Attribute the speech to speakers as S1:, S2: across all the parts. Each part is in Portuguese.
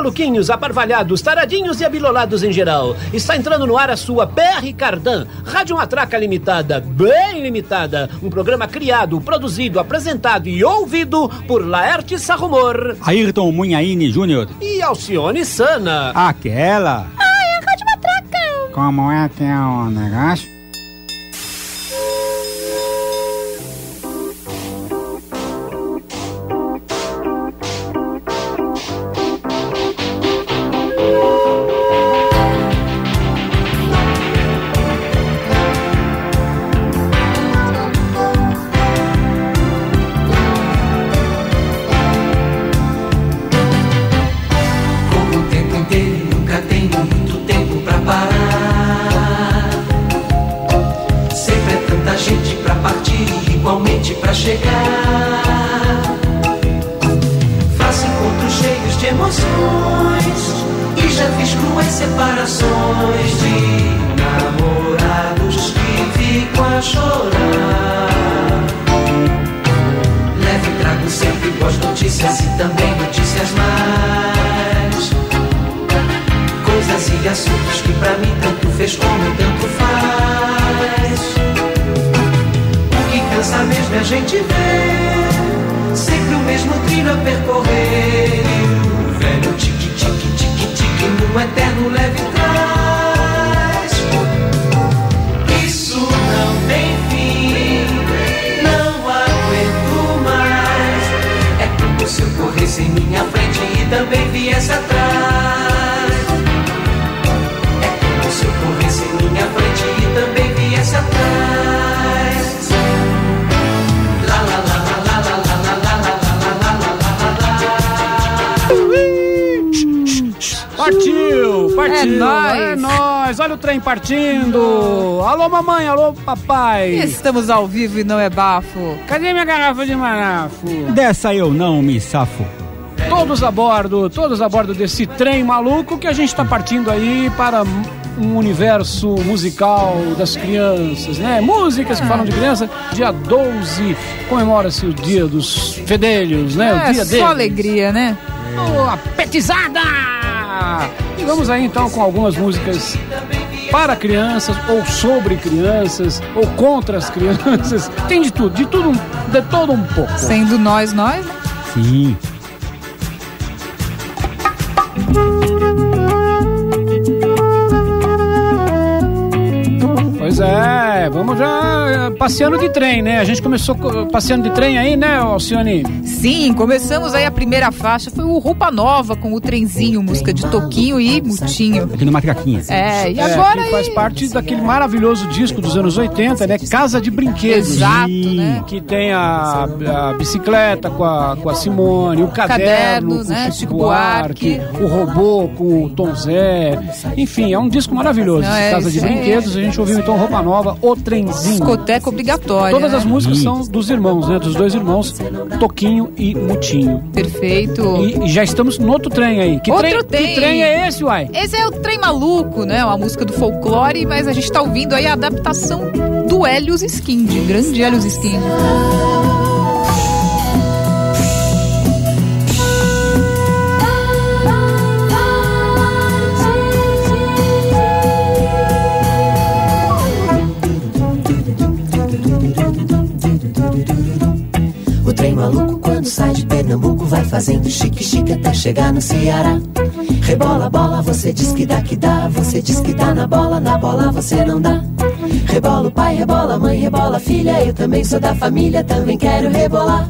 S1: Maluquinhos, aparvalhados, taradinhos e abilolados em geral. Está entrando no ar a sua PR Cardan, Rádio Matraca Limitada, bem limitada. Um programa criado, produzido, apresentado e ouvido por Laerte Sarrumor.
S2: Ayrton Munhaine Júnior.
S1: E Alcione Sana.
S2: Aquela.
S3: Ai, a Rádio Matraca.
S2: Como é que é o negócio? dança mesmo a gente vê sempre o mesmo trilho a percorrer. O velho tique tique tique tique num eterno leve trás. Isso não tem fim, não aguento mais. É como se eu corresse em minha frente e também viesse atrás.
S4: Trem partindo. Alô, mamãe, alô, papai.
S5: Estamos ao vivo e não é bafo.
S4: Cadê minha garrafa de marafo?
S2: Dessa eu não me safo.
S4: Todos a bordo, todos a bordo desse trem maluco que a gente está partindo aí para um universo musical das crianças, né? Músicas que falam de criança. Dia 12 comemora-se o dia dos fedelhos, né?
S5: É,
S4: o dia
S5: só
S4: deles.
S5: alegria, né?
S4: Oh, a petizada! E vamos aí então com algumas músicas para crianças, ou sobre crianças, ou contra as crianças. Tem de tudo, de tudo, de todo um pouco.
S5: Sendo nós, nós?
S2: Sim.
S4: Pois é, vamos já eh, passeando de trem, né? A gente começou passeando de trem aí, né, Alcione?
S5: Sim, começamos aí a primeira faixa, foi o Roupa Nova com o trenzinho, música de Toquinho e Mutinho.
S2: Aqui no Matraquinha.
S5: É, e
S4: É,
S5: agora...
S4: que faz parte daquele maravilhoso disco dos anos 80, né? Casa de Brinquedos.
S5: Exato, né?
S4: Que tem a, a bicicleta com a, com a Simone, o caderno,
S5: Caderno,
S4: com o
S5: né?
S4: Chico
S5: Chico
S4: Buarque,
S5: Buarque.
S4: o robô com o Tom Zé. Enfim, é um disco maravilhoso.
S5: Não, é,
S4: Casa de. Brinquedos. A gente ouviu então roupa nova, o trenzinho.
S5: Discoteca obrigatória.
S4: Todas as músicas
S2: Sim.
S4: são dos irmãos, né? Dos dois irmãos, Toquinho e Mutinho.
S5: Perfeito.
S4: E, e já estamos no outro trem aí. Que,
S5: Outro
S4: trem, que trem é esse, uai?
S5: Esse é o Trem Maluco, né? Uma música do folclore, mas a gente tá ouvindo aí a adaptação do Helios Skind, grande Helios Skind.
S6: Pernambuco vai fazendo chique chique até chegar no Ceará. Rebola bola, você diz que dá que dá, você diz que dá na bola, na bola você não dá. Rebola o pai, rebola a mãe, rebola a filha, eu também sou da família, também quero rebolar.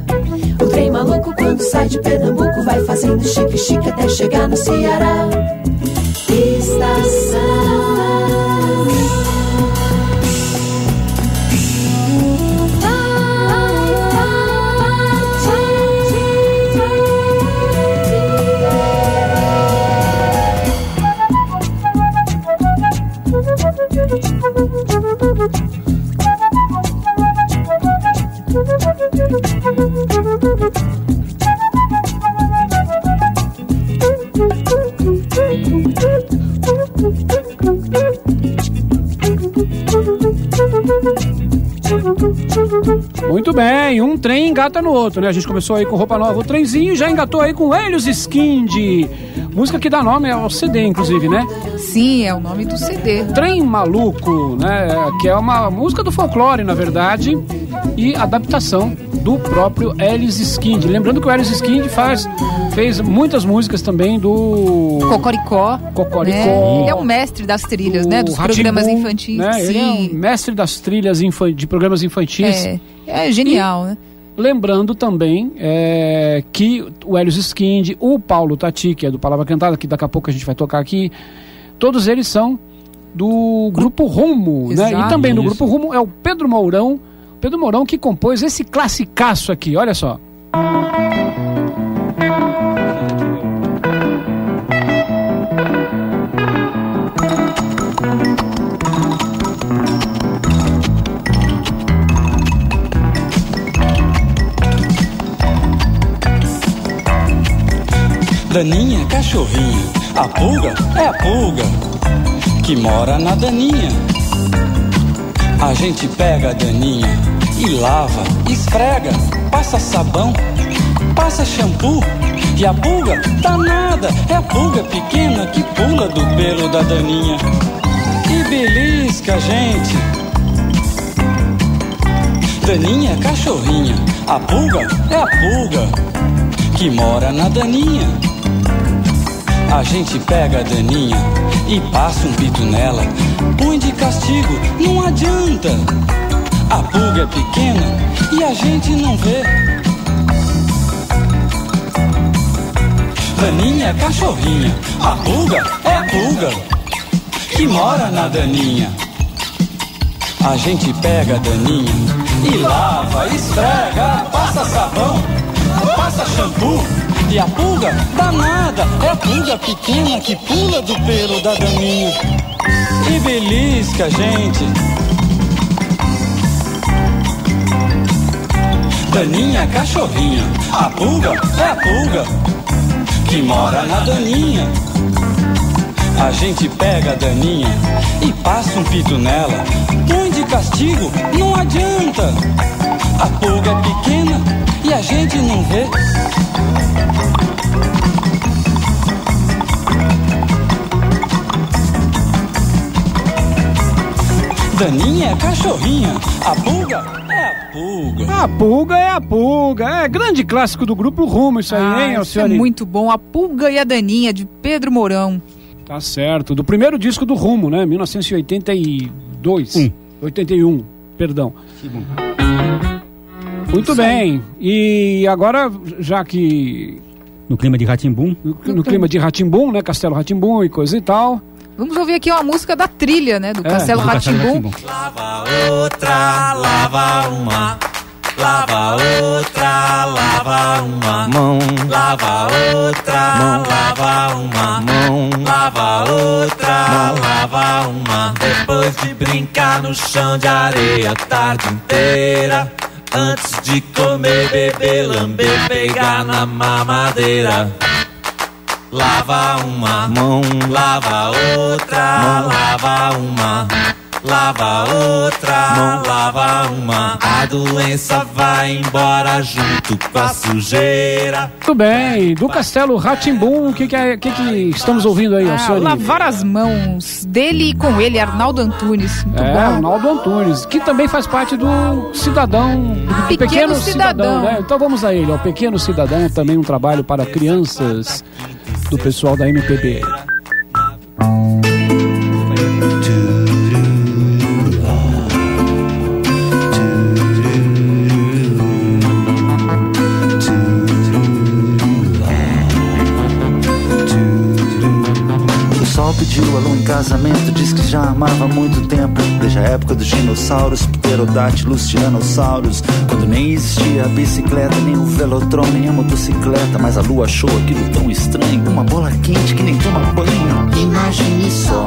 S6: O trem maluco quando sai de Pernambuco vai fazendo chique chique até chegar no Ceará. Estação
S4: Muito bem, um trem engata no outro, né? A gente começou aí com roupa nova, o trenzinho já engatou aí com Helios Skind. Música que dá nome ao CD, inclusive, né?
S5: Sim, é o nome do CD.
S4: Trem Maluco, né? Que é uma música do folclore, na verdade, e adaptação do próprio Helios Skind. Lembrando que o Helios Skind faz, fez muitas músicas também do
S5: Cocoricó.
S4: Cocoricó.
S5: né? Ele é o mestre das trilhas, né? Dos
S4: Rá-Tim-Bum,
S5: programas infantis.
S4: né? Ele é
S5: Sim.
S4: o mestre das trilhas infan- de programas infantis.
S5: É, é genial, né?
S4: Lembrando também é, que o Helios Skind, o Paulo Tati, que é do Palavra Cantada, que daqui a pouco a gente vai tocar aqui, todos eles são do Grupo Rumo, né? E
S5: Exato.
S4: também do. Grupo Rumo é o Pedro Mourão, Pedro Mourão que compôs esse classicaço aqui, olha só.
S7: Daninha, cachorrinha, a pulga é a pulga que mora na daninha. A gente pega a daninha e lava, esfrega, passa sabão, passa shampoo. E a pulga danada é a pulga pequena que pula do pelo da daninha e belisca a gente. Daninha, cachorrinha, a pulga é a pulga que mora na daninha. A gente pega a daninha e passa um pito nela. Põe de castigo, não adianta. A pulga é pequena e a gente não vê. Daninha é cachorrinha, a pulga é a pulga que mora na daninha. A gente pega a daninha e lava, esfrega, passa sabão, passa shampoo. E a pulga danada é a pulga pequena que pula do pelo da daninha e belisca a gente. Daninha, cachorrinha, a pulga é a pulga que mora na daninha. A gente pega a daninha e passa um pito nela. Põe de castigo, não adianta. A pulga é pequena e a gente não vê. Daninha é cachorrinha, a pulga é a pulga.
S4: A pulga é a pulga, é grande clássico do Grupo Rumo isso aí,
S5: Ah,
S4: hein,
S5: isso é muito bom. A Pulga e a Daninha, de Pedro Mourão.
S4: Tá certo, do primeiro disco do Rumo, né, 1982,
S8: Um.
S4: 81, perdão. Muito bem, e agora, já que
S8: No clima de Ratimbum.
S4: no, no clima de Ratimbum, né, Castelo Ratimbum e coisa e tal,
S5: Vamos ouvir aqui uma música da trilha, né? Do
S4: É,
S5: Castelo. Rá-Tim-Bum.
S9: Lava outra, lava uma. Lava outra, lava uma mão. Lava outra, lava uma mão. Lava outra, lava uma. Depois de brincar no chão de areia a tarde inteira. Antes de comer, beber, lamber, pegar na mamadeira. Lava uma mão, lava outra, lava uma. Lava outra, mão, lava uma. A doença vai embora junto com a sujeira.
S4: Muito bem, do Castelo Ratimbum, o que, que, é, que, que estamos ouvindo aí,
S5: Ah, lavar as mãos dele e com ele, Arnaldo Antunes. Muito
S4: É,
S5: bom.
S4: Ronaldo Antunes, que também faz parte do Cidadão, do
S5: Pequeno
S4: Pequeno,
S5: Cidadão.
S4: Cidadão, né? Então vamos a ele, ó, Pequeno Cidadão, também um trabalho para crianças do pessoal da MPB.
S10: Sol pediu lua em casamento, diz que já amava há muito tempo. Desde a época dos dinossauros, pterodátilos, tiranossauros. Quando nem existia a bicicleta, nem o velotron, nem a motocicleta. Mas a lua achou aquilo tão estranho. Uma bola quente que nem toma banho. Imagine só,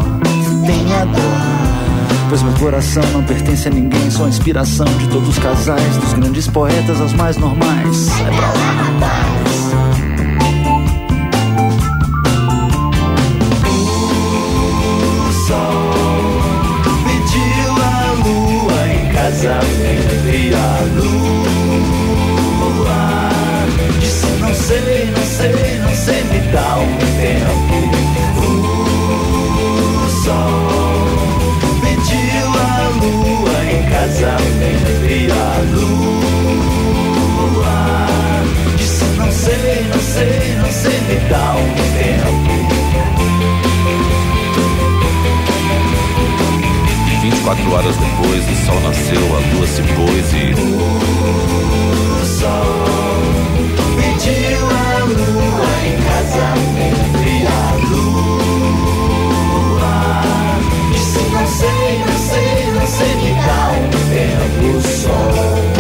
S10: tenha dor. Pois meu coração não pertence a ninguém, sou a inspiração de todos os casais, dos grandes poetas aos mais normais. Sai pra lá, rapaz. casa e a lua. Disse não sei, não sei, não sei, me dá um tempo.
S11: 24 horas depois, o sol nasceu, a lua se pôs e. O sol
S10: pediu a lua em casamento e a lua
S11: disse: Não sei, não sei, não sei que tal, pega o sol.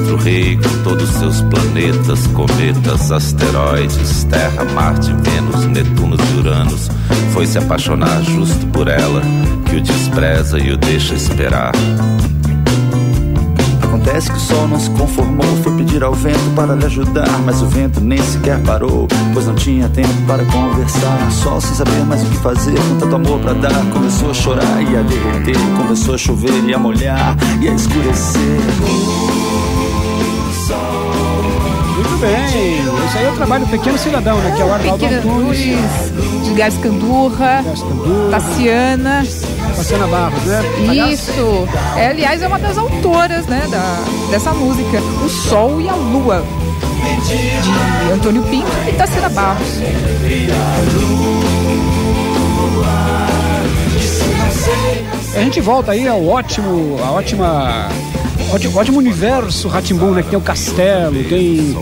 S11: O rei com todos seus planetas, cometas, asteroides, Terra, Marte, Vênus, Netuno e Uranus. Foi se apaixonar justo por ela, que o despreza e o deixa esperar.
S10: Acontece que o sol não se conformou, foi pedir ao vento para lhe ajudar, mas o vento nem sequer parou, pois não tinha tempo para conversar. Sol sem saber mais o que fazer, com tanto amor para dar, começou a chorar e a derreter, começou a chover e a molhar e a escurecer.
S4: Bem. Esse aí é o trabalho do Pequeno Cidadão, né? Que é o Arnaldo
S5: Pequena
S4: Antunes.
S5: De Gás Candurra,
S4: Candurra.
S5: Tassiana.
S4: Tassiana Barros, né?
S5: Isso. É, aliás, é uma das autoras, né, da, dessa música. O Sol e a Lua. De Antônio Pinto e Tassiana Barros.
S4: A gente volta aí ao ótimo, a ótima, ótimo, ótimo universo Ratimbum, né? Que tem o castelo, tem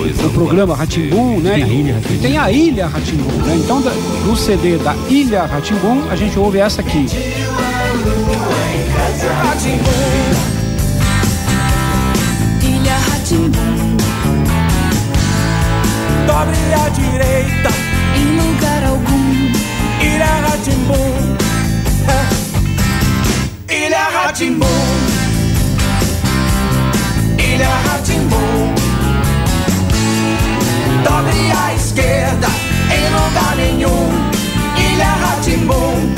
S4: o programa Ratimbum, né?
S8: Tem a Ilha
S4: E tem a Ilha Ratimbum, né? Então, do CD da Ilha Ratimbum, a gente ouve essa aqui.
S12: Ilha Ratimbum,
S9: Dobre à direita,
S12: em lugar algum.
S9: Ilha Ratimbum. Ilha Ratimbum. Ilha Ratimbum. Dobre à esquerda, em lugar nenhum. Ilha Ratimbum.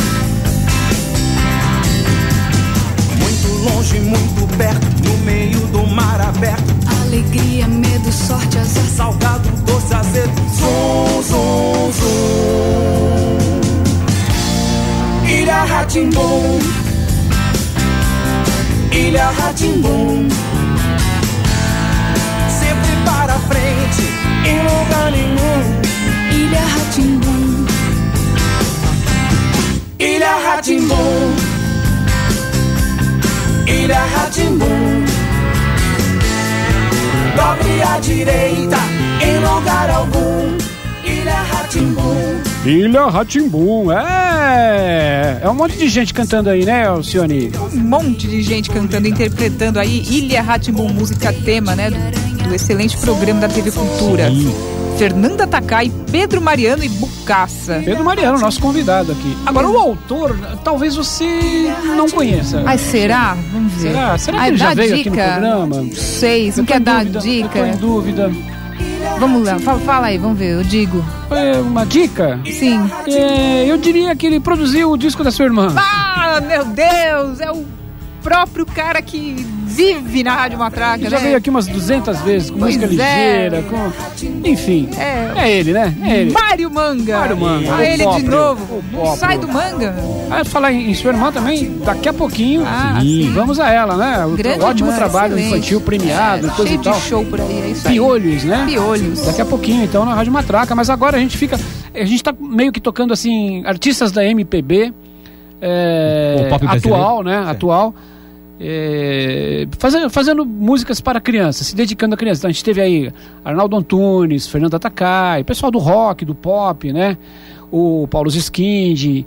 S9: Muito longe, muito perto, no meio do mar aberto.
S12: Alegria, medo, sorte, azar.
S9: Salgado, doce, azedo. Zum, zum, zum. Ilha Ratimbum. Ilha Ratimbum. Sempre para frente, em
S12: Ilha Ratimbum.
S9: Dobre à direita, em lugar algum. Ilha Ratimbum.
S4: Ilha Ratimbum, é! É um monte de gente cantando aí, né, Alcione?
S5: Um monte de gente cantando, interpretando aí Ilha Ratimbum, música tema, né? Do, do excelente programa da TV Cultura. Fernanda Takai, Pedro Mariano e Bucaça.
S4: Pedro Mariano, nosso convidado aqui. Agora, o autor, talvez você não conheça.
S5: Ai, será? Vamos ver.
S4: Será? Será que
S5: Ai,
S4: ele já veio aqui no
S5: dica.
S4: programa?
S5: Não sei, não quer dar
S4: dúvida,
S5: dica?
S4: Eu tô em dúvida.
S5: Vamos lá, fala, fala aí, vamos ver, eu digo.
S4: É uma dica?
S5: Sim.
S4: É, eu diria que ele produziu o disco da sua irmã.
S5: Ah, meu Deus, é o próprio cara que vive na Rádio Matraca,
S4: já
S5: né?
S4: veio aqui umas 200 vezes, com
S5: Pois
S4: música
S5: é.
S4: ligeira, com... Enfim,
S5: É.
S4: é ele, né? É ele.
S5: Mário Manga.
S4: Mário Manga,
S5: Ah, ele de
S4: próprio,
S5: novo.
S4: o
S5: Não
S4: próprio.
S5: sai do manga.
S4: Ah, falar em, em sua irmã também, daqui a pouquinho,
S5: Ah,
S4: sim, vamos a ela, né? O
S5: Grande
S4: ótimo
S5: mãe,
S4: trabalho
S5: excelente.
S4: infantil premiado,
S5: É,
S4: e coisa
S5: cheio
S4: e tal.
S5: de show por aí, é isso aí.
S4: Piolhos, né?
S5: Piolhos.
S4: Daqui a pouquinho, então, na Rádio Matraca. Mas agora a gente fica. A gente tá meio que tocando assim, artistas da MPB. é,
S8: O pop brasileiro.
S4: atual, né? Atual. É, fazendo, fazendo músicas para crianças, se dedicando a crianças. Então a gente teve aí Arnaldo Antunes, Fernanda Takai, pessoal do rock, do pop, né? O Paulo Skind.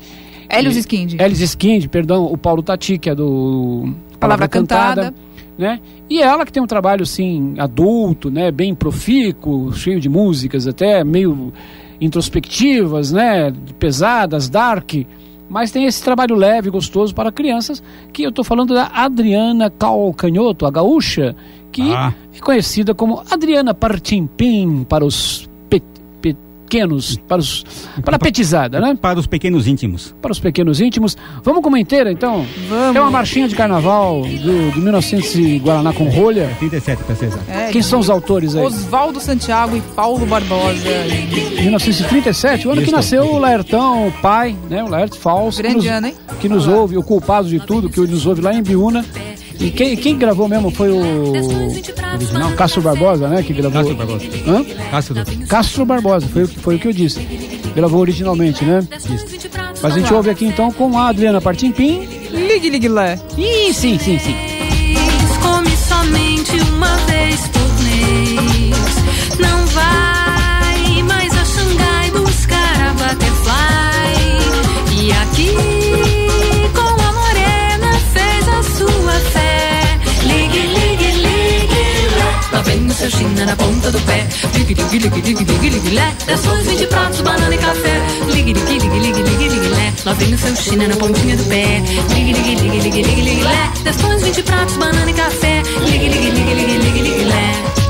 S5: Helios
S4: e-
S5: Skind.
S4: Helios Skind, perdão, o Paulo Tati, que é do
S5: Palavra Cantada.
S4: né? E ela que tem um trabalho assim adulto, né, bem profícuo, cheio de músicas até meio introspectivas, né, pesadas, dark, mas tem esse trabalho leve, gostoso para crianças, que eu estou falando da Adriana Calcanhoto, a gaúcha, que
S8: Ah.
S4: é conhecida como Adriana Partimpim para os pequenos, para os para a petizada, né?
S8: Para os pequenos íntimos.
S4: Para os pequenos íntimos. Vamos com uma inteira, então?
S5: Vamos.
S4: É uma marchinha de carnaval do, de 1900 e Guaraná com rolha.
S8: 37, pra ser exato.
S5: É,
S4: Quem são os autores aí?
S5: Oswaldo Santiago e Paulo Barbosa.
S4: 1937, o ano que
S8: Isso.
S4: nasceu o Laertão, o pai, né? O Laerto Fausto. que
S5: Grande
S4: nos,
S5: ano, hein?
S4: Que nos ouve, o culpado de tudo, que nos ouve lá em Biúna. E quem, quem gravou mesmo foi o. Original? Castro Barbosa, né? Que gravou.
S8: Castro Barbosa.
S4: Hã?
S8: Castro.
S4: Castro Barbosa, foi, o que- foi o que eu disse. Gravou originalmente, né? Mas a gente ouve aqui então com a Adriana Partimpim.
S5: Ligue, ligue lá.
S4: Ih, sim, sim, sim.
S12: come somente uma vez por mês. Não vai mais a Xangai buscar a Butterfly. E aqui seu china na ponta do pé. Ligue, ligue, ligue, ligue, ligue, ligue, lé. Garçons, 20 pratos, banana e café. Ligue, ligue, ligue, ligue, ligue, ligue, lé. Lá vem o seu china na pontinha do pé. Ligue, ligue, ligue, ligue, ligue, ligue, lé. Garçons, 20 pratos, banana e café. Ligue, ligue, ligue, ligue, ligue, ligue.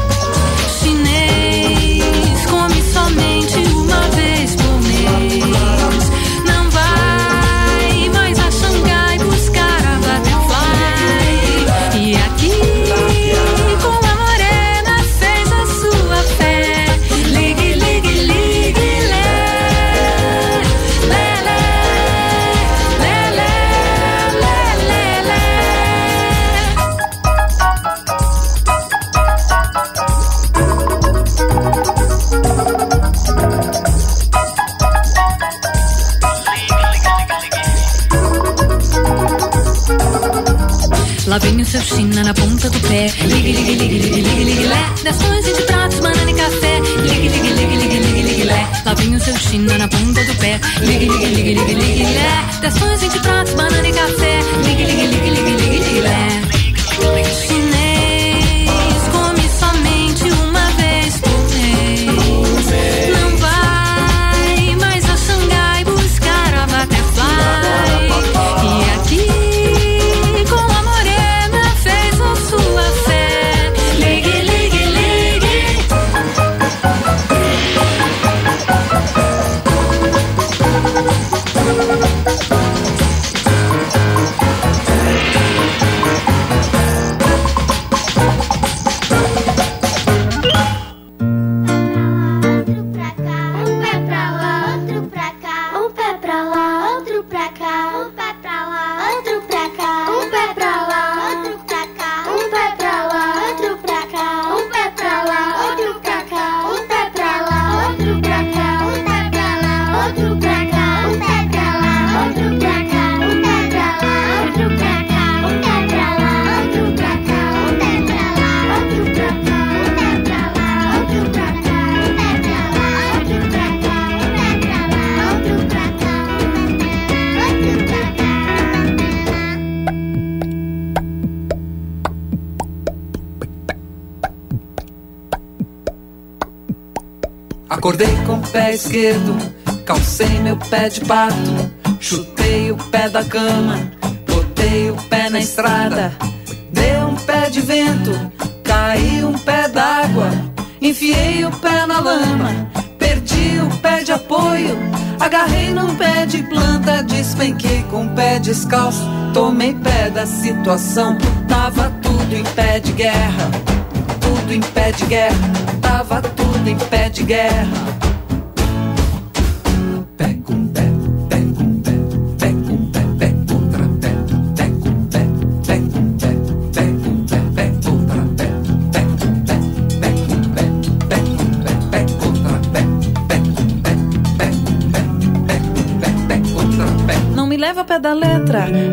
S13: Acordei com o pé esquerdo, calcei meu pé de pato, chutei o pé da cama, botei o pé na estrada, deu um pé de vento, caiu um pé d'água, enfiei o pé na lama, perdi o pé de apoio, agarrei num pé de planta, despenquei com o pé descalço, tomei pé da situação, tava tudo em pé de guerra tudo em pé de guerra, em pé de guerra.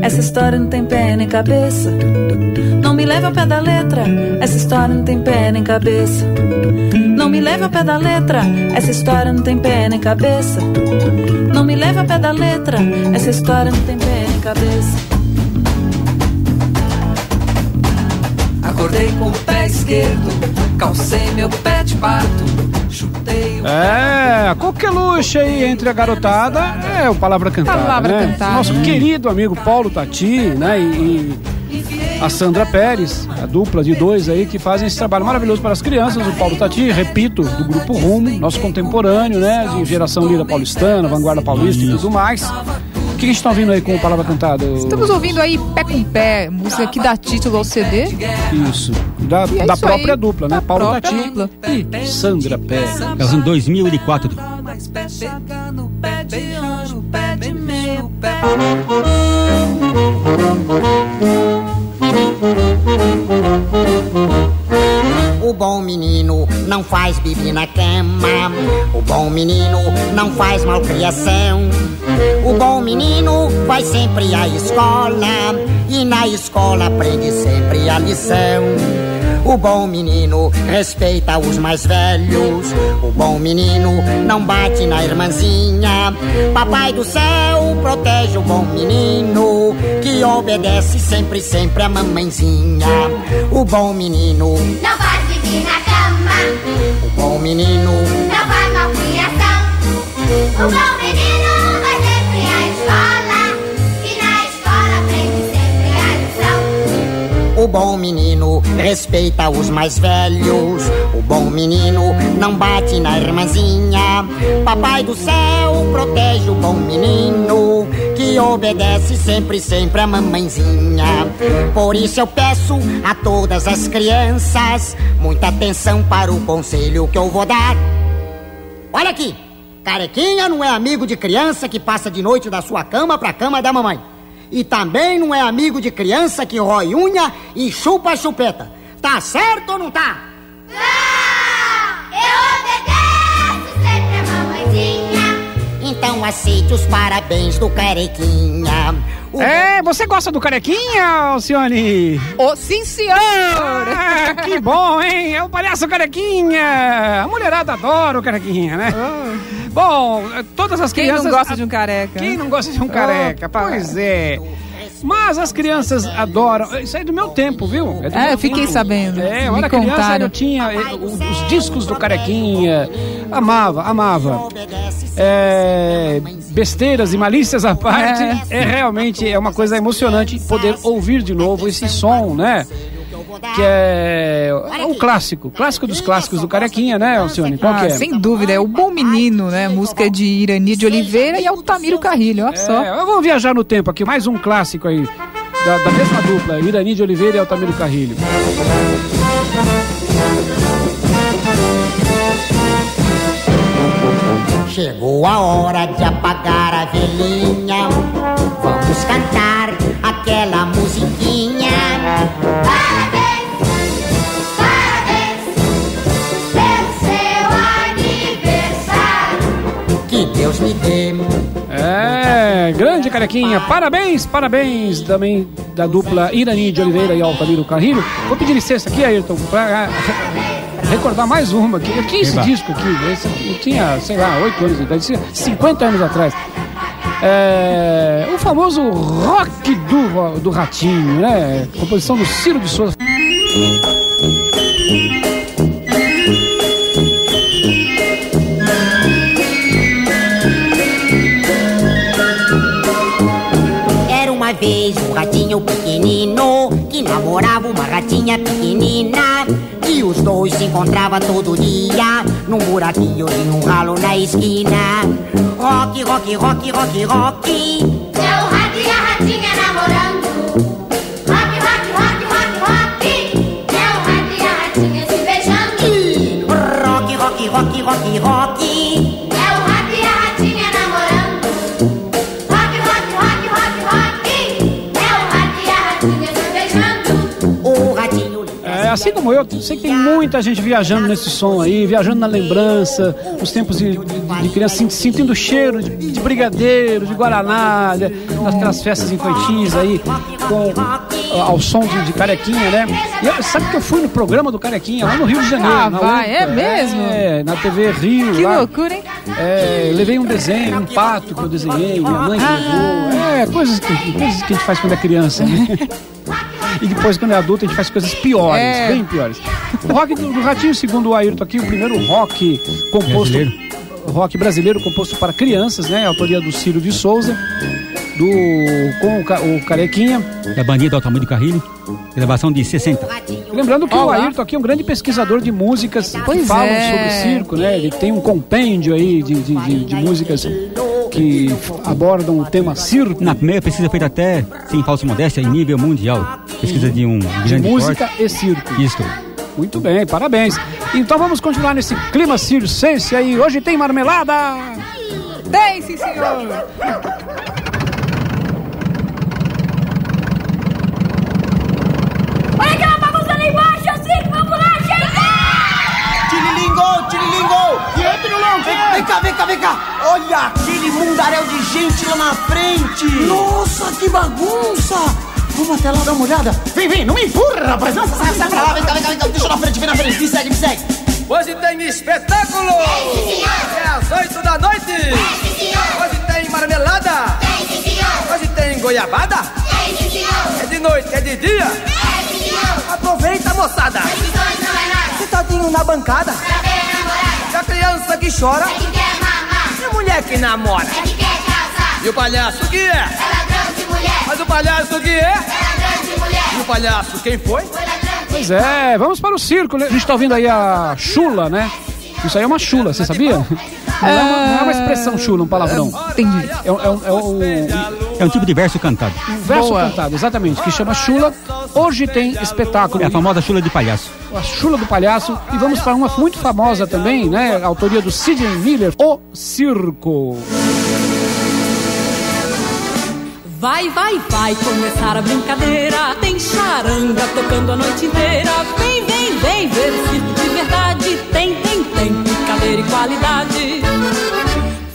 S14: Essa história não tem pé nem cabeça. Não me leva a pé da letra, essa história não tem pé nem cabeça. Não me leva a pé da letra, essa história não tem pé nem cabeça. Não me leva a pé da letra, essa história não tem pé nem cabeça.
S13: Acordei com o pé esquerdo, calcei meu pé de pato, chutei o
S4: É, a coqueluche aí entre a garotada é o Palavra Cantada.
S5: Palavra
S4: né?
S5: Cantada.
S4: Nosso querido amigo Paulo Tati, né? E, e a Sandra Pérez, a dupla de dois aí que fazem esse trabalho maravilhoso para as crianças. O Paulo Tati, repito, do grupo Rumo, nosso contemporâneo, né? De geração lira paulistana, vanguarda paulista e tudo mais. O que a gente está ouvindo aí com o Palavra Cantada?
S5: Estamos ouvindo aí Pé com Pé, música que dá título ao CD.
S4: Isso. Da,
S5: é
S4: da
S5: isso
S4: própria
S5: aí,
S4: dupla, né?
S5: da
S4: Paulo Tati
S5: dupla.
S4: e Sandra Pérez.
S8: Elas em 2004.
S13: mais pé chega no pé de anjo, pé de meio pé.
S15: O bom menino não faz bibi na cama. O bom menino não faz malcriação. O bom menino vai sempre à escola. E na escola aprende sempre a lição. O bom menino respeita os mais velhos. O bom menino não bate na irmãzinha. Papai do céu protege o bom menino que obedece sempre, sempre a mamãezinha. O bom menino
S16: Não faz bibi na cama.
S15: O bom menino
S16: Não faz malcriação. O bom
S15: O bom menino respeita os mais velhos. O bom menino não bate na irmãzinha. Papai do céu protege o bom menino. Que obedece sempre, sempre a mamãezinha. Por isso eu peço a todas as crianças muita atenção para o conselho que eu vou dar. Olha aqui, carequinha não é amigo de criança que passa de noite da sua cama pra cama da mamãe. E também não é amigo de criança que rói unha e chupa chupeta. Tá certo ou não tá?
S16: Eu obedeço sempre a mamãezinha.
S15: Então aceite os parabéns do carequinha.
S4: É, você gosta do carequinha, Alcione?
S5: Oh, sim, senhor!
S4: Ah, que bom, hein? É o palhaço carequinha! A mulherada adora o carequinha, né? Bom, todas as.
S5: Quem
S4: crianças...
S5: não gosta de um careca?
S4: Quem não gosta de um careca? Pois é. Mas as crianças adoram. Isso aí é do meu tempo, viu?
S5: É,
S4: meu
S5: eu fiquei
S4: tempo.
S5: sabendo.
S4: É, eu
S5: Me
S4: era criança,
S5: contaram.
S4: eu tinha eh, os, os discos do Carequinha. Amava, amava. É, besteiras e malícias à parte, é. realmente é uma coisa emocionante poder ouvir de novo esse som, né? Que é o clássico, clássico dos clássicos do Carequinha, né, Alcione? Qual que
S5: Ah,
S4: é?
S5: sem dúvida, é o Bom Menino, né? Música de Irani de Oliveira e Altamiro Carrilho, olha só.
S4: É, eu vou viajar no tempo aqui, mais um clássico aí, da, da mesma dupla, Irani de Oliveira e Altamiro Carrilho.
S15: Chegou a hora de apagar a velhinha. Vamos cantar aquela musiquinha.
S16: Pelo
S4: carequinha, parabéns, parabéns também da dupla Irani de Oliveira e Altamiro Carrilho. Vou pedir licença aqui, Ayrton, pra ah, recordar mais uma aqui. Eu tinha esse
S8: Eba.
S4: disco aqui, esse eu tinha, sei lá, 8 anos de idade, tinha 50 anos atrás. É, o famoso rock do, do Ratinho, né? Composição do Ciro de Souza.
S15: Que namorava uma ratinha pequenina. E os dois se encontravam todo dia num buraquinho de um ralo na esquina. Rock, rock, rock, rock, rock.
S16: É o rato e a ratinha namorando. Rock, rock, rock, rock, rock. É o rato e a ratinha se beijando.
S15: Rock, rock, rock, rock, rock.
S4: Assim como eu, sei que tem muita gente viajando nesse som aí, viajando na lembrança, nos tempos de, de, de criança, sen- sentindo o cheiro de, de brigadeiro, de guaraná, de, naquelas festas infantis aí, com, ao som de, de carequinha, né? Eu- sabe que eu fui no programa do Carequinha, lá no Rio de Janeiro.
S5: Ah, vai, é mesmo?
S4: É, na TV Rio.
S5: Que
S4: lá.
S5: loucura, hein?
S4: É, levei um desenho, um pato que eu desenhei, minha mãe que levou. É, coisas que, coisas que a gente faz quando é criança, né? E depois, quando é adulto, a gente faz coisas piores,
S5: É.
S4: bem piores. O rock do, do Ratinho, segundo o Ayrton aqui, o primeiro rock composto.
S8: Brasileiro.
S4: Rock brasileiro composto para crianças, né? Autoria do Ciro de Souza, do, com o, o Carequinha.
S8: Da bandinha do Altamiro Carrilho. Gravação de 60.
S4: Lembrando que
S5: Olá.
S4: o Ayrton aqui é um grande pesquisador de músicas que
S5: Pois
S4: falam
S5: é.
S4: sobre circo, né? Ele tem um compêndio aí de, de, de- de músicas que abordam o tema circo.
S8: Na primeira pesquisa feita até, sem falsa modéstia, em nível mundial. Pesquisa de um
S4: de
S8: grande
S4: música e circo.
S8: Isto.
S4: Muito bem, parabéns. Então vamos continuar nesse clima circense aí. Hoje tem marmelada.
S5: Tem, sim, senhor.
S16: Olha aquela bagunça lá embaixo, eu sei que vamos lá, gente!
S17: Tirilingo, tirilingo! E aí, Vem, cá, vem cá, vem cá! Olha aquele mundaréu de gente lá na frente! Nossa, que bagunça! Vamos até lá dar uma olhada? Vem, vem, não me empurra, rapaz! Não, sai, sai pra lá, vem cá, vem cá, vem cá, deixa eu na frente, vem na frente, me segue, me segue!
S18: Hoje tem espetáculo! É às 8 da noite! Hoje tem marmelada! Hoje tem goiabada! É de noite, é de dia! Aproveita, moçada! Sentadinho na bancada! Criança que chora?
S16: É que quer mamar.
S18: E a mulher que namora?
S16: É que quer casar.
S18: E o palhaço que é?
S16: É ladrão de mulher.
S18: Mas o palhaço que é?
S16: É ladrão de mulher.
S18: E o palhaço quem foi?
S16: Foi ladrão de
S4: Pois é, vamos para o circo. A gente tá ouvindo aí a chula, né? Isso aí é uma chula, você sabia? Não é uma, não é uma expressão chula, um palavrão.
S5: Entendi.
S4: É, um- é um- é um-
S8: É um tipo de verso cantado.
S4: um verso
S5: Boa.
S4: cantado, exatamente, que chama chula. Hoje tem espetáculo.
S8: É a famosa chula de palhaço.
S4: a Chula do Palhaço. E vamos para uma muito famosa também, né? A autoria do Sidney Miller, O Circo.
S12: Vai, vai, vai começar a brincadeira. Tem charanga tocando a noite inteira. Vem, vem, vem ver o circo de verdade. Tem, tem, tem brincadeira e qualidade.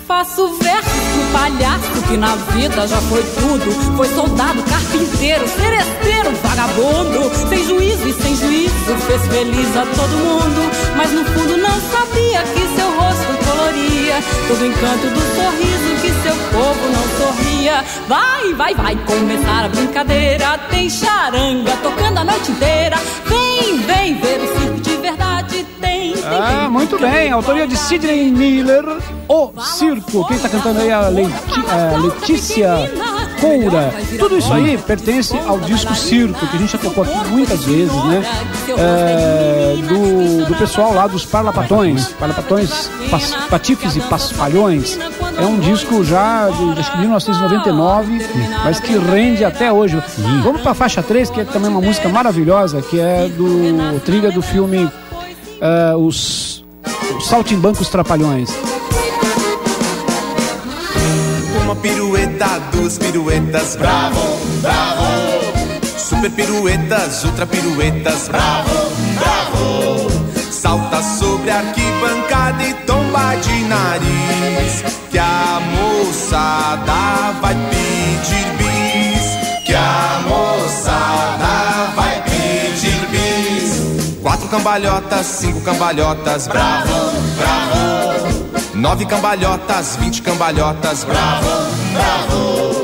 S12: Faço versos pro palhaço que na vida já foi tudo. Foi soldado, carpinteiro, seresteiro, vagabundo. Sem juízo e sem juízo, fez feliz a todo mundo. Mas no fundo não sabia que seu rosto coloria todo o encanto do sorriso que seu povo não sorria. Vai, vai, vai começar a brincadeira. Tem charanga tocando a noite inteira. Vem, vem ver o circo de verdade.
S4: Ah, muito bem. Autoria de Sidney Miller, O Circo. Quem está cantando aí é a, a Letícia Coura. Tudo isso aí pertence ao disco Circo, que a gente já tocou aqui muitas vezes, né? É, do, do pessoal lá dos Parlapatões. Parlapatões, pas, Patifes e Paspalhões. É um disco já de, acho que 1999, mas que rende até hoje. Vamos para a faixa 3, que é também uma música maravilhosa, que é do trilha do filme ah, os, os Saltimbancos Trapalhões.
S9: Uma pirueta, duas piruetas, bravo, bravo. Super piruetas, ultra piruetas, bravo, bravo. Salta sobre a arquibancada e tomba de nariz. Que a moçada vai pedir Quatro cambalhotas, cinco cambalhotas, bravo, bravo. Nove cambalhotas, vinte cambalhotas, bravo, bravo.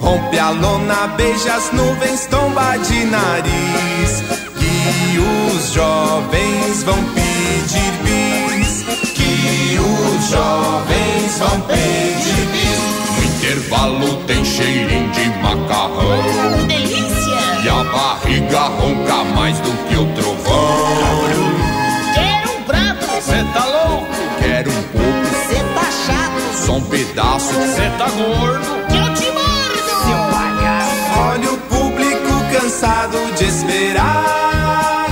S9: Rompe a lona, beija as nuvens, tomba de nariz. Que os jovens vão pedir bis. Que os jovens vão pedir bis. No intervalo tem cheirinho de macarrão.
S16: Delícia!
S9: E a barriga ronca mais do que o trovão.
S17: Quero um prato.
S9: Cê tá louco? Quero um pouco.
S17: Você tá chato.
S9: Só um pedaço. Cê tá gordo?
S17: Que eu te mordo. Seu palhaço.
S9: Olha o público cansado de esperar.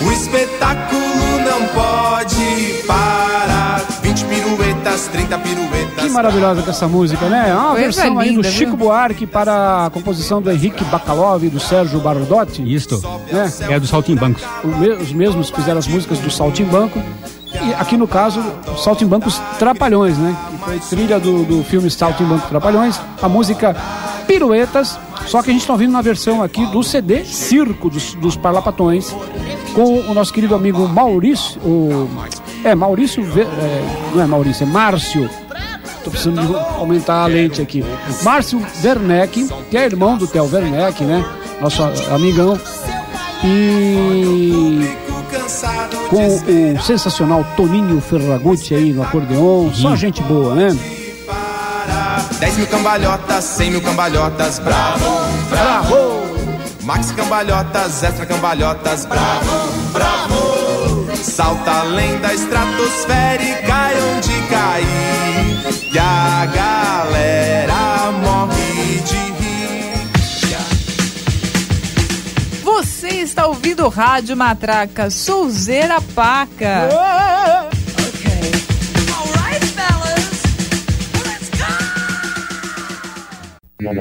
S9: O espetáculo não pode parar. 20 piruetas, 30 piruetas.
S4: Que maravilhosa que essa música, né? É uma
S5: Coisa
S4: versão aí do
S5: linda,
S4: Chico
S5: viu?
S4: Buarque para a composição do Henrique Bacalov e do Sérgio Bardotti.
S8: Isto.
S4: Né?
S8: É do Saltimbancos.
S4: O me- Os mesmos fizeram as músicas do Saltimbanco. E aqui no caso, Saltimbancos Trapalhões, né? Que foi trilha do, do filme Saltimbanco Trapalhões. A música Piruetas. Só que a gente está ouvindo uma versão aqui do CD Circo dos, dos Parlapatões. Com o nosso querido amigo Maurício. O, é, Maurício. É, não é Maurício, é Márcio. Tô precisando aumentar a lente aqui. Márcio Werneck, que é irmão do Theo Werneck, né? Nosso amigão. E com o sensacional Toninho Ferragutti aí no acordeon. Só gente boa, né?
S9: 10 mil cambalhotas, 100 mil cambalhotas, bravo, bravo. Max cambalhotas, extra cambalhotas, bravo, bravo. Salta além da estratosfera e cai onde cair. E a galera morre de rir.
S5: Você está ouvindo o Rádio Matraca Souzeira Paca.
S12: Eles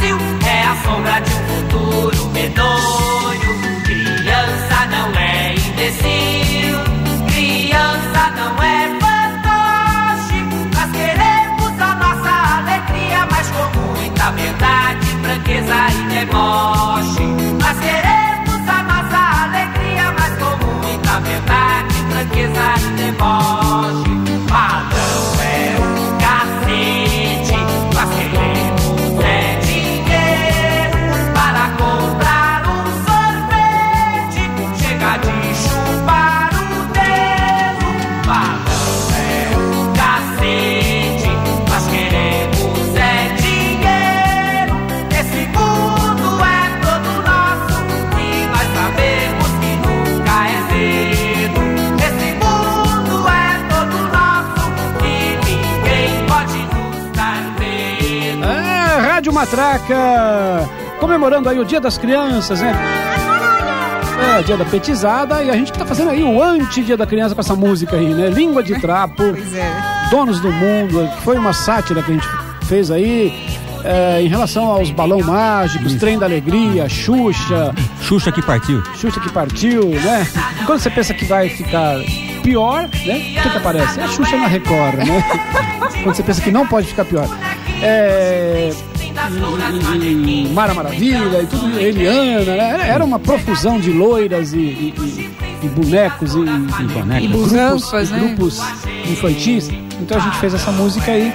S12: Brasil é a sombra de um futuro medonho. Criança não é imbecil, criança não é fantástico.
S4: Nós queremos a
S19: nossa alegria, mas com muita verdade, franqueza e deboche. Nós queremos
S4: aí o Dia das Crianças, né? É, dia da petizada, e a gente tá fazendo aí o anti-dia da criança com essa música aí, né? Língua de Trapo,
S5: Pois é.
S4: Donos do Mundo, que foi uma sátira que a gente fez aí é, em relação aos balão mágicos, Trem da Alegria, Xuxa.
S8: Xuxa que partiu.
S4: Xuxa que partiu, né? E quando você pensa que vai ficar pior, né? O que, que aparece? É a Xuxa na Record, né? quando você pensa que não pode ficar pior. É. E, e- e Mara Maravilha e tudo, Eliana, né? Era uma profusão de loiras e, e- e- e bonecos e, e,
S5: E
S4: grupos,
S5: né?
S4: grupos infantis. Então a gente fez essa música aí,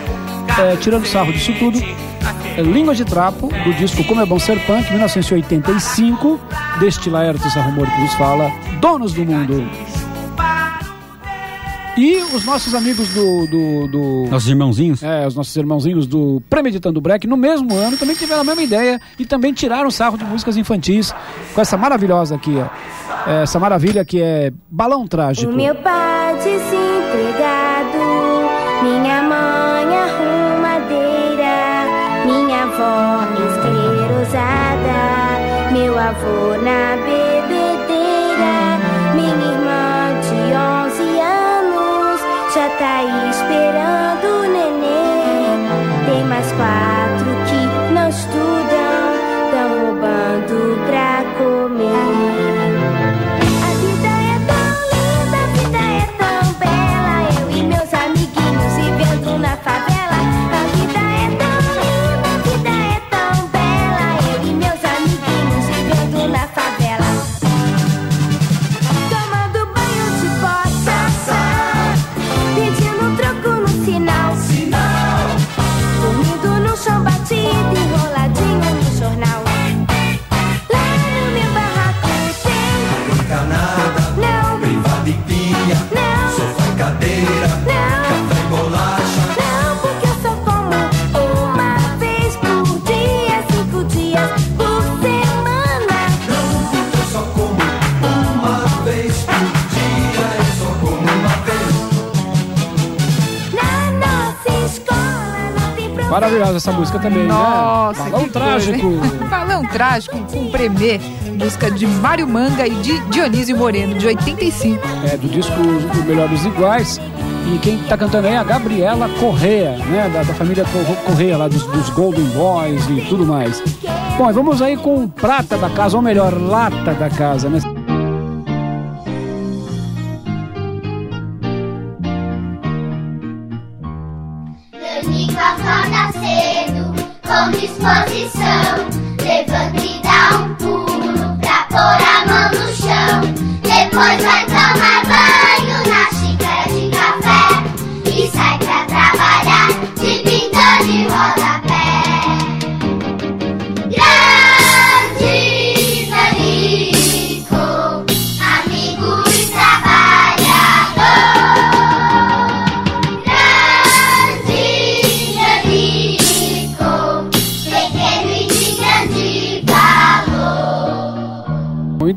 S4: é, tirando sarro disso tudo. É Língua de Trapo, do disco Como é Bom Ser Punk, 1985, deste Laerto Sarrumor que nos fala, Donos do Mundo. E os nossos amigos do. do, do-
S8: Nossos irmãozinhos.
S4: É, os nossos irmãozinhos do Premeditando Break, no mesmo ano, também tiveram a mesma ideia e também tiraram sarro de músicas infantis com essa maravilhosa aqui, ó. É, Essa maravilha que é Balão Trágico.
S16: O meu pai desempregado, minha mãe arrumadeira, minha avó esclerosada, meu avô na bebedeira, tá aí
S4: Maravilhosa essa música também,
S5: Nossa,
S4: né? Balão
S5: que
S4: Trágico.
S5: Balão Trágico com Premê, música de Mário Manga e de Dionísio Moreno, de 85.
S4: É, do disco O Melhor dos Iguais. E quem tá cantando aí é a Gabriela Correa, né? Da, da família Cor- Correa, lá dos, dos Golden Boys e tudo mais. Bom, e vamos aí com o prata da casa, ou melhor, lata da casa, né?
S16: Depois vai tomar banho na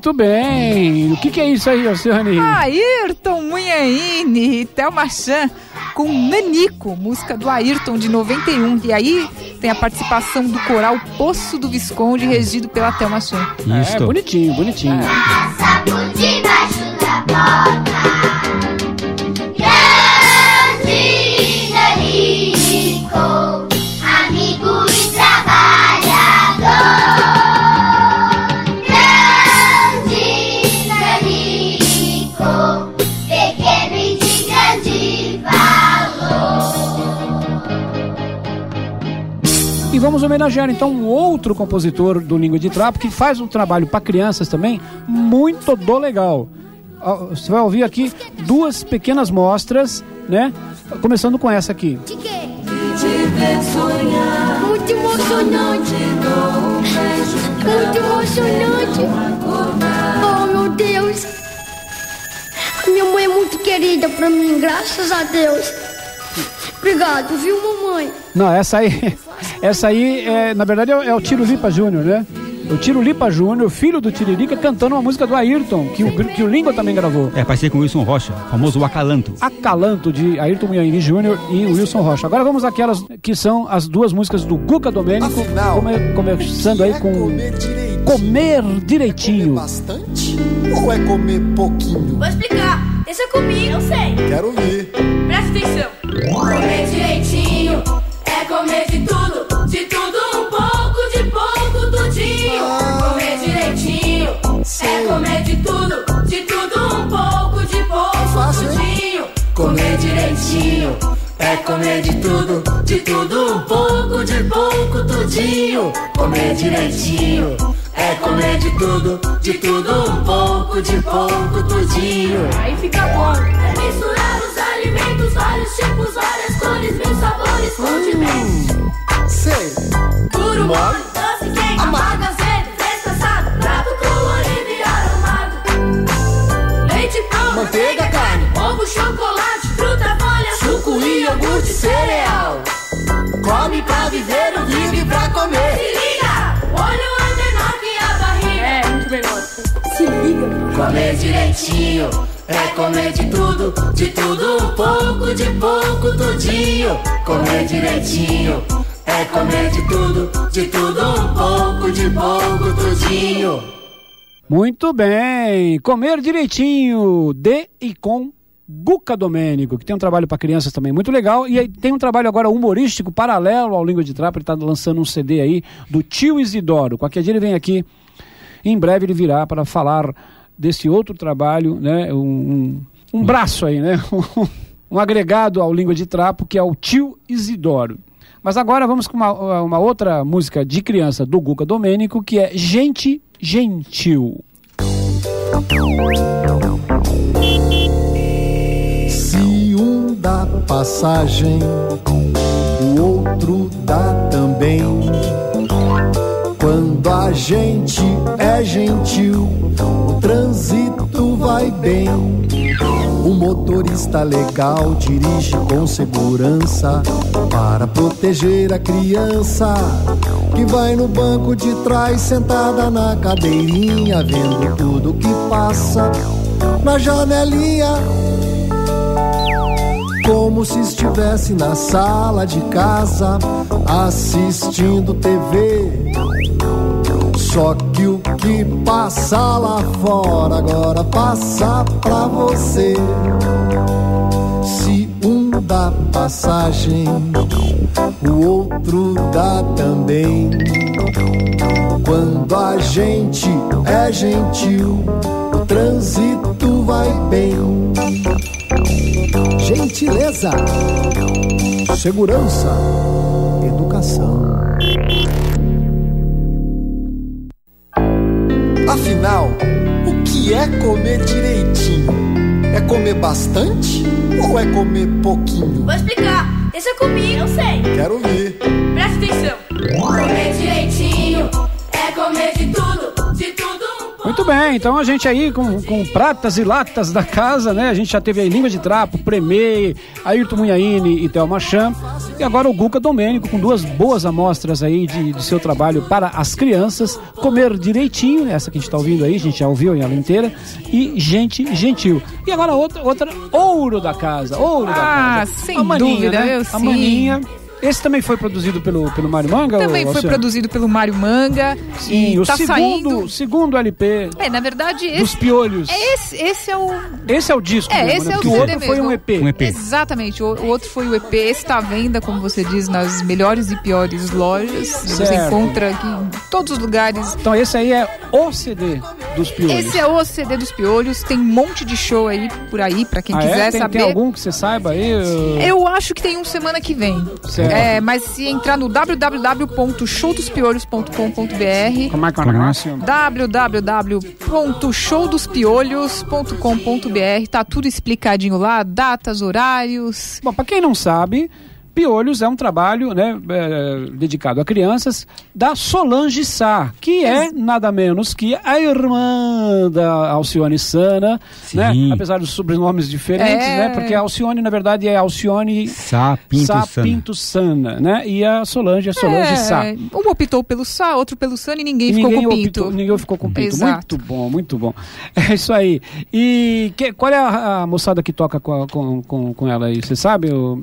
S4: Muito bem. O que, que é isso aí, Alcione?
S5: Ayrton Munhaine e Thelma Chan com Nanico, música do Ayrton de 91. E aí tem a participação do coral Poço do Visconde, regido pela Thelma Chan.
S4: É, bonitinho, bonitinho.
S16: Passa E
S4: vamos homenagear então um outro compositor do Língua de Trapo que faz um trabalho para crianças também muito do legal. Você vai ouvir aqui duas pequenas mostras, né? Começando com essa aqui.
S16: Te ver sonhar, muito emocionante. Muito emocionante. Oh, meu Deus. Minha mãe é muito querida pra mim, graças a Deus. Obrigado, viu, mamãe?
S4: Não, essa aí, essa aí é, na verdade é, o- é o Tiro Lipa Júnior, né? O Tiro Lipa Júnior, filho do Tiririca, cantando uma música do Ayrton, que o, que o Língua também gravou.
S8: É, parceria com o Wilson Rocha, famoso Acalanto.
S4: Acalanto, de Ayrton Munhaine Júnior e Wilson Rocha. Agora vamos àquelas que são as duas músicas do Guca Domênico, come- começando aí com Comer Direitinho.
S20: Bastante ou é comer pouquinho?
S16: Vou explicar. Esse eu comi, eu sei.
S20: Quero ver.
S16: Presta atenção. Comer direitinho é comer de tudo, de tudo um pouco, de pouco tudinho. Comer direitinho é comer de tudo, de tudo um pouco, de pouco tudinho. Comer direitinho é comer de tudo, de tudo um pouco, de pouco tudinho. Aí fica bom. É misturar os alimentos, vários tipos, várias cores, mil sabores, condimentos.
S20: Sei.
S16: Puro mole, doce, quente, amargo, cereal. Come pra viver, não vive pra comer. Se liga, o olho é menor que a barriga. É, muito menor. Se liga. Comer direitinho é comer de tudo, de tudo um pouco, de pouco tudinho. Comer direitinho é comer de tudo, de tudo um pouco, de pouco tudinho.
S4: Muito bem, Comer Direitinho, de e com Guca Domênico, que tem um trabalho para crianças também muito legal. E tem um trabalho agora humorístico paralelo ao Língua de Trapo. Ele está lançando um CD aí do tio Isidoro. Qualquer dia ele vem aqui. Em breve ele virá para falar desse outro trabalho, né? Um, um, um braço aí, né? um agregado ao Língua de Trapo, que é o tio Isidoro. Mas agora vamos com uma, uma outra música de criança do Guca Domênico, que é Gente Gentil.
S20: Se um dá passagem, o outro dá também. Quando a gente é gentil, o trânsito vai bem. O motorista legal dirige com segurança para proteger a criança que vai no banco de trás sentada na cadeirinha vendo tudo que passa na janelinha como se estivesse na sala de casa assistindo TV. Só que o que passa lá fora agora passa pra você. Se um dá passagem, o outro dá também. Quando a gente é gentil, o trânsito vai bem. Gentileza, segurança, educação. Afinal, o que é comer direitinho? É comer bastante ou é comer pouquinho?
S16: Vou explicar. Esse eu comi, eu sei.
S20: Quero ver.
S16: Presta atenção. Comer direitinho é comer de tudo,
S4: Muito bem, então a gente aí com, com pratas e latas da casa, né? A gente já teve aí Língua de Trapo, Premê, Ayrton Munhaine e Thelma Chan. E agora o Guca Domênico com duas boas amostras aí de, de seu trabalho para as crianças. Comer direitinho, essa que a gente está ouvindo aí, a gente já ouviu em ela inteira. E Gente Gentil. E agora outra, outra ouro da casa, ouro da
S5: Ah,
S4: casa.
S5: sem
S4: A Maninha,
S5: dúvida,
S4: né?
S5: eu
S4: A
S5: sim.
S4: Maninha. Esse também foi produzido pelo, pelo Mário Manga?
S5: Também
S4: ô,
S5: foi produzido pelo Mário Manga.
S4: Sim,
S5: e
S4: o
S5: tá
S4: segundo,
S5: saindo.
S4: segundo LP
S5: É, na verdade, esse.
S4: dos Piolhos.
S5: é Esse, esse é o.
S4: Esse é o disco
S5: É,
S4: mesmo,
S5: esse
S4: né?
S5: é o CD
S4: o outro foi
S5: mesmo.
S4: um EP.
S8: Um EP.
S5: Exatamente, o, o outro foi o EP. Esse tá à venda, como você diz, nas melhores e piores lojas. Você
S4: Certo.
S5: encontra aqui em todos os lugares.
S4: Então esse aí é o CD dos Piolhos.
S5: Esse é o CD dos Piolhos. Tem um monte de show aí por aí, pra quem
S4: Ah, é?
S5: quiser
S4: tem,
S5: saber.
S4: Tem algum que você saiba aí? Eu-
S5: Eu acho que tem um semana que vem.
S4: Certo.
S5: É, mas se entrar no www.showdospiolhos.com.br
S4: Como é que é o negócio?
S5: www.showdospiolhos.com.br tá tudo explicadinho lá, datas, horários.
S4: Bom, pra quem não sabe, Piolhos é um trabalho né, é, dedicado a crianças da Solange Sá, que é nada menos que a irmã da Alcione Sana, né? Apesar dos sobrenomes diferentes,
S5: É.
S4: né? porque a Alcione, na verdade, é Alcione
S8: Sá Pinto
S4: Sá
S8: Sana.
S4: Pinto Sana, né? e a Solange é Solange
S5: É,
S4: Sá.
S5: Um optou pelo Sá, outro pelo Sana e ninguém
S4: E
S5: ficou
S4: ninguém
S5: com o Pinto.
S4: optou- ninguém ficou com pinto.
S5: Exato.
S4: Muito bom, muito bom. É isso aí. E que- qual é a, a moçada que toca com, a- com, com, com ela aí? Você sabe? O-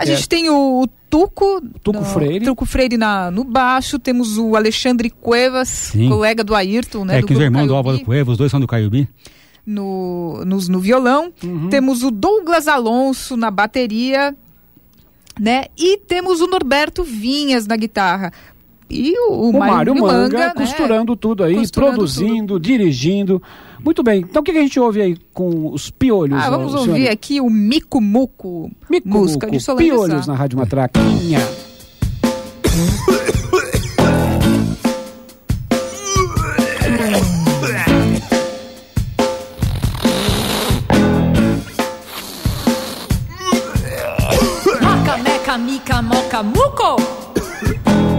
S5: A
S4: é,
S5: gente tem o, o Tuco,
S4: Tuco
S5: no-
S4: Freire.
S5: Tuco Freire na, no baixo, temos o Alexandre Cuevas,
S8: Sim.
S5: colega do Ayrton, né?
S8: é
S5: do
S8: que os irmãos do Álvaro Cueva, os dois são do Caiubi.
S5: no, nos- no violão.
S4: Uhum.
S5: Temos o Douglas Alonso na bateria, né? E temos o Norberto Vinhas na guitarra. E o,
S4: o Mário Manga,
S5: né?
S4: costurando tudo aí,
S5: Costurando
S4: produzindo, dirigindo. Muito bem. Então o que que a gente ouve aí com os piolhos?
S5: Ah, vamos ouvir aqui o Mico Muco,
S4: Mico
S5: música
S4: Muco,
S5: de
S4: Piolhos na Rádio Matraquinha.
S13: Maca, mica, moca, muco.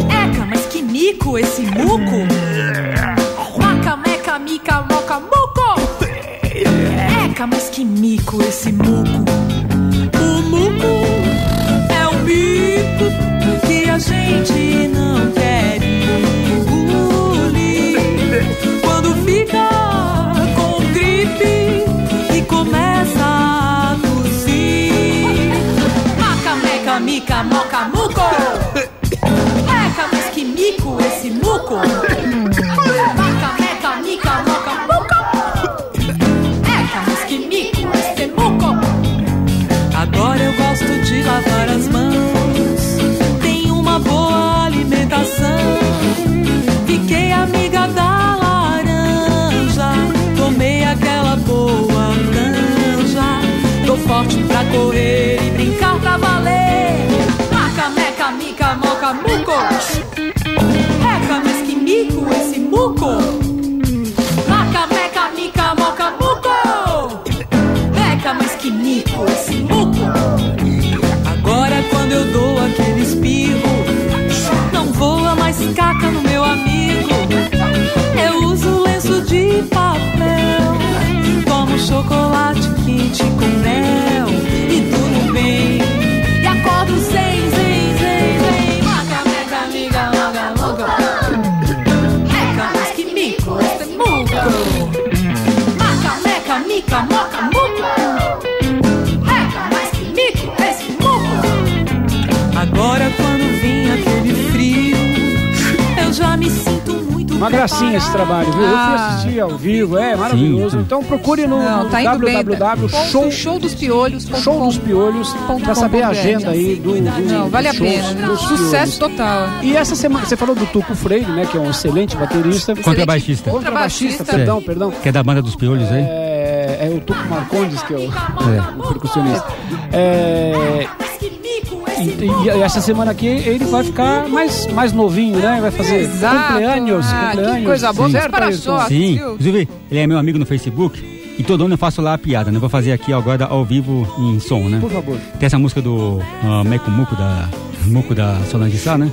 S13: Eca, mas que mico esse muco. Maca, meca, mica, moca, muco. Eca, mas que mico esse muco. O muco é um mico que a gente não quer engolir. Quando fica com gripe e começa a tossir. Maca, meca, mica, moca, muco. Eca, mas que mico esse muco. Lavar as mãos. Tenho uma boa alimentação. Fiquei amiga da laranja. Tomei aquela boa canja. Tô forte pra correr e brincar pra valer. Maca, meca, mica, moca, muco. Chocolate quente com mel e tudo bem. E acordo sem, sem, sem, sem. Maca, meca, mica, moca, muco. Eca, mas que mico esse muco. Maca, meca, mica, moca, muco. Eca, mas que mico esse muco. Agora quando vem aquele frio, eu já me sinto
S4: Uma gracinha esse trabalho, viu? Eu fui
S5: Ah.
S4: assistir ao vivo, é maravilhoso. Então procure no,
S5: Não,
S4: no
S5: tá bem.
S4: www show,
S5: show dos piolhos.
S4: show dos piolhos pra saber a agenda aí do, do
S5: Não, vale a pena. Sucesso
S4: piolhos.
S5: total.
S4: E essa semana, você falou do Tuco Freire, né? Que é um excelente baterista.
S8: Contrabaixista.
S4: Contrabaixista, perdão, perdão.
S8: Que é da banda dos piolhos aí.
S4: É, é o Tuco Marcondes, que é o,
S8: É.
S4: o percussionista. É, e, e essa semana aqui ele vai ficar mais, mais novinho, né? Vai fazer
S5: Exato.
S4: cumpleaños,
S5: Ah, que coisa boa,
S4: Certo,
S5: para só.
S8: Sim,
S5: viu?
S8: inclusive ele é meu amigo no Facebook e todo ano eu faço lá a piada, né? Vou fazer aqui agora ao vivo em som, né?
S4: Por favor.
S8: Tem essa música do uh, Meco Muco da, Muco da Solange Sá, né?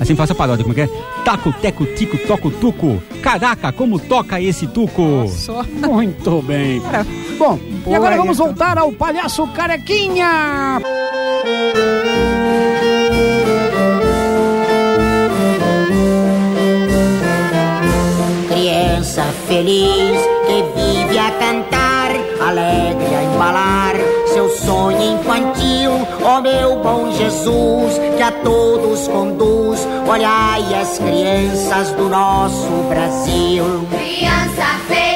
S8: Assim faço a paródia, como é que é? Taco, teco, tico, toco, tuco. Caraca, como toca esse tuco?
S5: Só.
S4: Muito bem. Bom, e
S5: Boa,
S4: agora vamos voltar ao Palhaço Carequinha.
S15: Feliz que vive a cantar, alegre a embalar seu sonho infantil. Ó meu bom Jesus, que a todos conduz, olhai as crianças do nosso Brasil.
S16: Criança feliz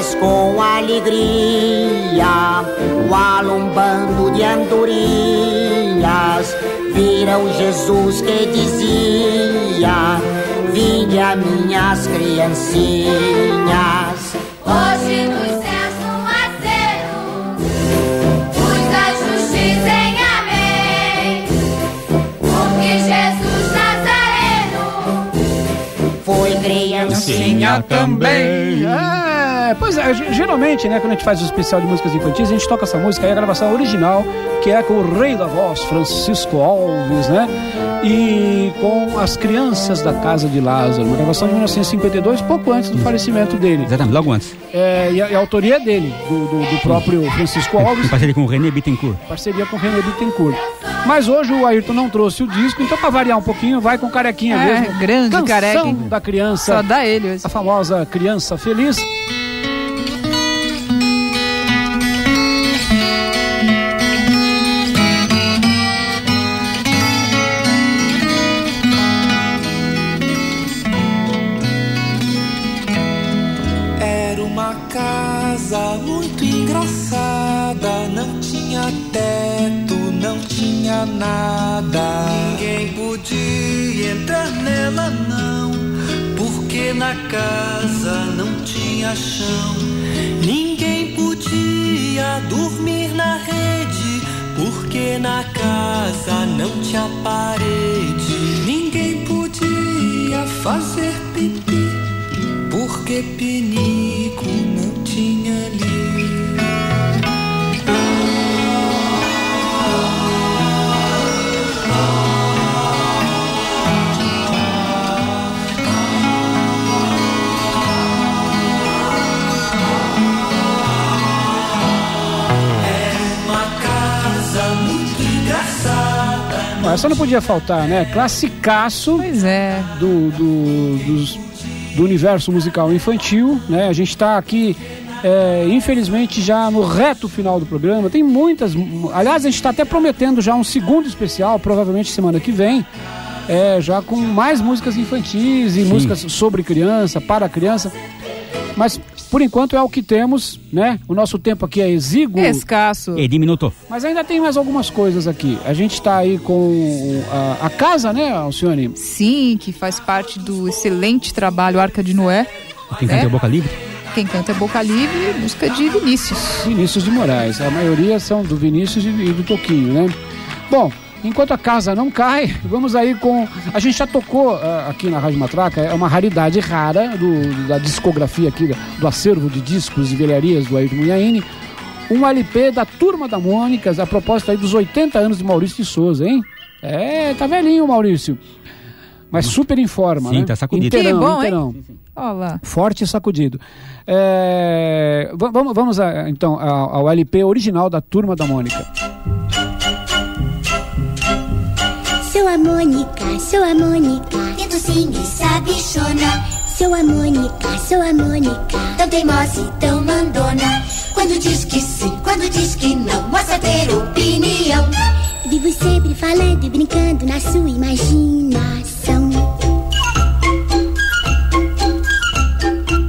S15: Mas com alegria, o alumbando de andorinhas Viram Jesus que dizia Vinde a minhas criancinhas
S16: Hoje nos
S5: criancinha também.
S4: É pois é, ge- geralmente, né, quando a gente faz o especial de músicas infantis, a gente toca essa música aí, a gravação original, que é com o rei da voz, Francisco Alves, né? E com as crianças da Casa de Lázaro, uma gravação de 1952, pouco antes do falecimento dele.
S8: Exatamente, logo antes.
S4: É, e, a, a autoria é dele, do, do- do próprio Francisco Alves.
S8: Em parceria com o René Bittencourt.
S4: Parceria com o René Bittencourt. Mas hoje o Ayrton não trouxe o disco, então pra variar um pouquinho, vai com Carequinha
S5: É,
S4: mesmo.
S5: grande
S4: Canção
S5: Careca.
S4: da criança.
S5: Só dá ele hoje.
S4: A famosa Criança Feliz.
S9: Ninguém podia dormir na rede, porque na casa não tinha parede. Ninguém podia fazer pipi porque pinico
S4: essa não podia faltar, né? Classicaço
S5: pois é.
S4: do, do, dos- do universo musical infantil, né? A gente está aqui, é, infelizmente, já no reto final do programa. Tem muitas. Aliás, a gente está até prometendo já um segundo especial, provavelmente semana que vem. é, já com mais músicas infantis e músicas sobre criança, para criança. Mas por enquanto é o que temos, né? O nosso tempo aqui é exíguo.
S5: Escasso.
S8: E diminuto.
S4: Mas ainda tem mais algumas coisas aqui. A gente está aí com a, a casa, né, Alcione?
S5: Sim, que faz parte do excelente trabalho Arca de Noé.
S8: Quem
S5: né?
S8: canta é Boca Livre?
S5: Quem canta é Boca Livre, música de Vinícius.
S4: Vinícius de Moraes. A maioria são do Vinícius e e do Toquinho, né? Bom, enquanto a casa não cai, vamos aí com. A gente já tocou ah, aqui na Rádio Matraca, é uma raridade rara do, da discografia aqui, do acervo de discos e velharias do Ayrton Munhaine. Um LP da Turma da Mônica, a propósito aí dos 80 anos de Maurício de Souza, hein? É, tá velhinho o Maurício. Mas super em forma,
S8: Sim,
S4: né?
S8: tá sacudido.
S4: Inteirão,
S5: Que bom, hein?
S4: inteirão.
S5: Olha lá.
S4: Forte e sacudido. É, va- vamos, vamos a- então ao, ao LP original da Turma da Mônica.
S16: A Mônica, sou a Mônica. Tento sim e sabichona. Sou a Mônica, sou a Mônica. Tão teimosa e tão mandona. Quando diz que sim, quando diz que não, mostra ter opinião. Vivo sempre falando e brincando na sua imaginação.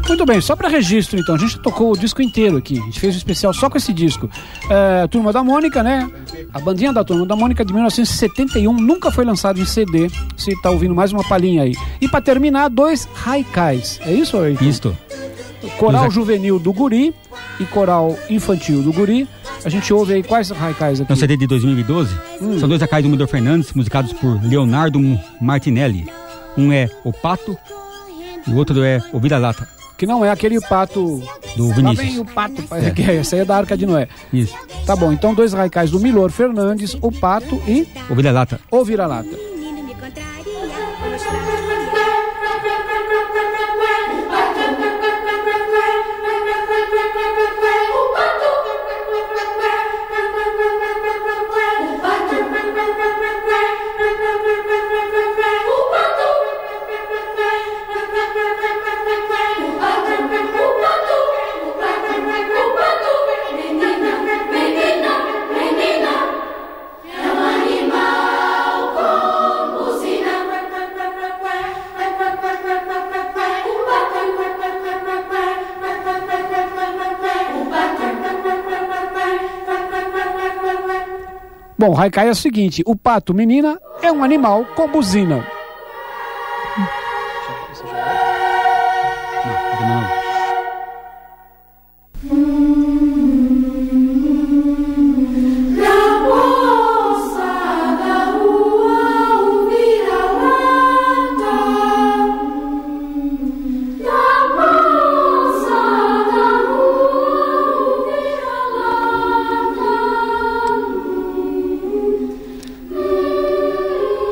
S4: Muito bem, só para registro então, a gente tocou o disco inteiro aqui. A gente fez um especial só com esse disco. É, Turma da Mônica, né? A bandinha da Turma da Mônica de 1971 nunca foi lançado em CD. Você tá ouvindo mais uma palhinha aí. E para terminar, dois haikais. É isso, Ayrton?
S8: Isto.
S4: Coral Juvenil do Guri e Coral Infantil do Guri. A gente ouve aí quais haikais aqui?
S8: É um CD de 2012. São dois acais do Humidor Fernandes, musicados por Leonardo Martinelli. Um é O Pato e o outro é O Vira-Lata,
S4: Que não é aquele pato.
S8: do
S4: Lá
S8: Vinícius.
S4: vem o pato. que é, Essa aí é da Arca de Noé.
S8: Isso.
S4: Tá bom, então dois raicais do Milor Fernandes, o pato e
S8: O Vira-Lata.
S4: o vira-lata. Bom, haikai é o seguinte: o pato menina é um animal com buzina.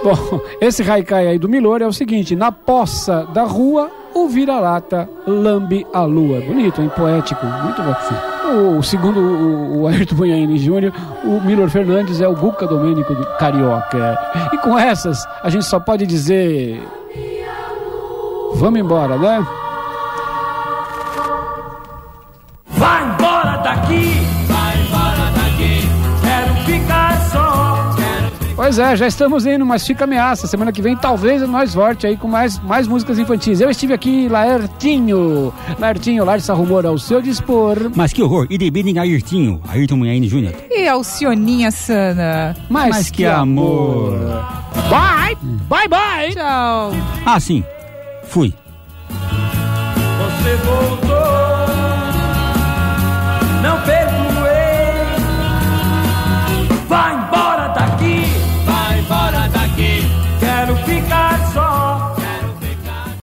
S4: Bom, esse haikai aí do Milor é o seguinte: na poça da rua, o vira-lata lambe a lua. Bonito, hein? Poético. Muito bom. O, segundo o, o Ayrton Bunhaine Júnior, o Milor Fernandes é o Guca Domênico do Carioca. E com essas, a gente só pode dizer. Vamos embora, né? Pois é, já estamos indo, mas fica ameaça. Semana que vem talvez nós volte aí com mais, mais músicas infantis. Eu estive aqui, Laertinho. Laertinho, Larissa Rumor ao seu dispor.
S8: Mas que horror, e debidem Ayrtinho, Ayrton Munhaine Júnior.
S5: E Alcioninha Sana.
S4: Mas,
S8: Mas que amor.
S4: Bye! Bye, bye!
S5: Tchau.
S8: Ah, sim. Fui.
S21: Você voltou